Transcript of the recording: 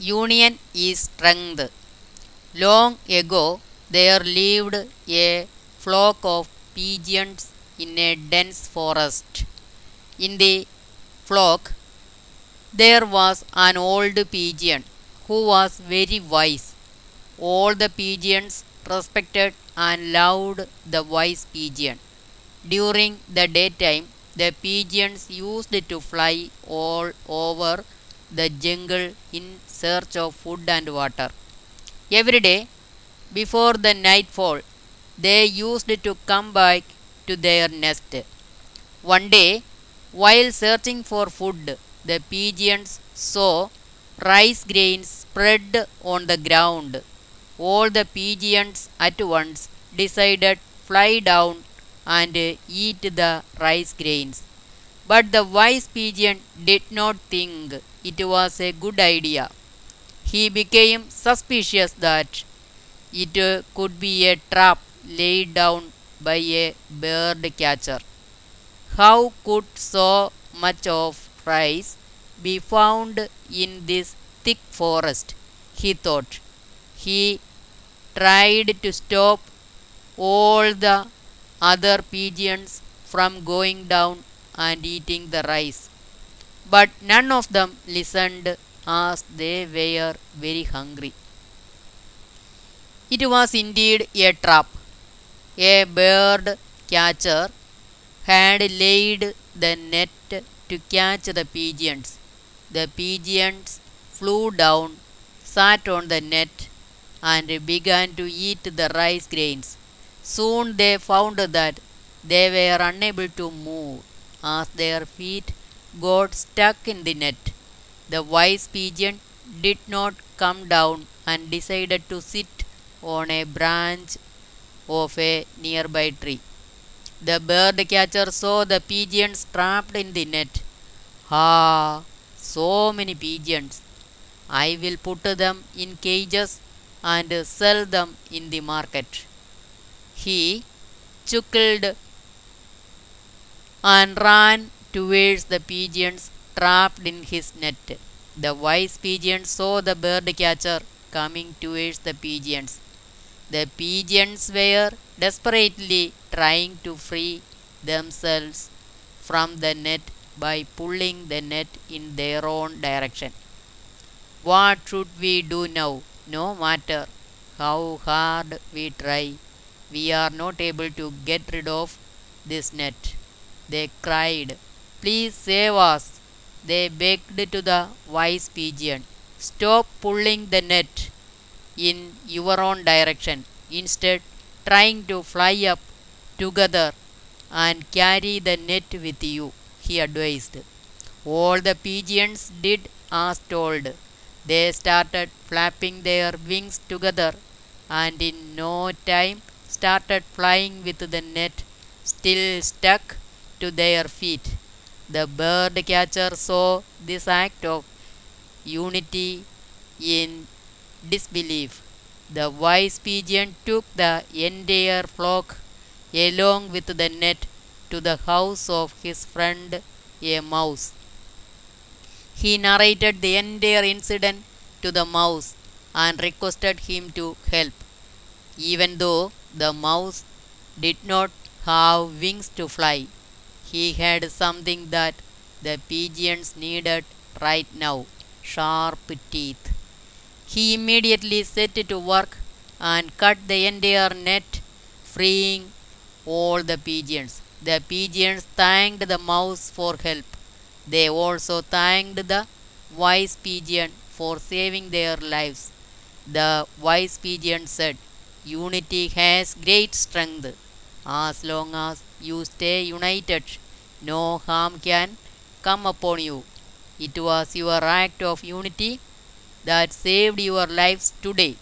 Union is strength. Long ago, there lived a flock of pigeons in a dense forest. In the flock, there was an old pigeon who was very wise. All the pigeons respected and loved the wise pigeon. During the daytime, the pigeons used to fly all over the jungle in search of food and water. Every day, before the nightfall, they used to come back to their nest. One day, while searching for food, the pigeons saw rice grains spread on the ground. All the pigeons at once decided to fly down and eat the rice grains. But the wise pigeon did not think it was a good idea. He became suspicious that it could be a trap laid down by a bird catcher. How could so much of rice be found in this thick forest? He thought. He tried to stop all the other pigeons from going down and eating the rice. But none of them listened as they were very hungry. It was indeed a trap. A bird catcher had laid the net to catch the pigeons. The pigeons flew down, sat on the net, and began to eat the rice grains. Soon they found that they were unable to move as their feet got stuck in the net. The wise pigeon did not come down and decided to sit on a branch of a nearby tree. The bird catcher saw the pigeons trapped in the net. Ah, so many pigeons! I will put them in cages and sell them in the market. He chuckled and ran towards the pigeons trapped in his net. The wise pigeon saw the bird catcher coming towards the pigeons. The pigeons were desperately trying to free themselves from the net by pulling the net in their own direction. What should we do now? No matter how hard we try, we are not able to get rid of this net. They cried, Please save us. They begged to the wise pigeon, Stop pulling the net in your own direction. Instead, trying to fly up together and carry the net with you, he advised. All the pigeons did as told. They started flapping their wings together and in no time started flying with the net still stuck to their feet. The bird catcher saw this act of unity in disbelief. The wise pigeon took the entire flock along with the net to the house of his friend a mouse. He narrated the entire incident to the mouse and requested him to help. Even though the mouse did not have wings to fly, he had something that the pigeons needed right now sharp teeth. He immediately set to work and cut the entire net, freeing all the pigeons. The pigeons thanked the mouse for help. They also thanked the wise pigeon for saving their lives. The wise pigeon said, Unity has great strength. As long as you stay united, no harm can come upon you. It was your act of unity that saved your lives today.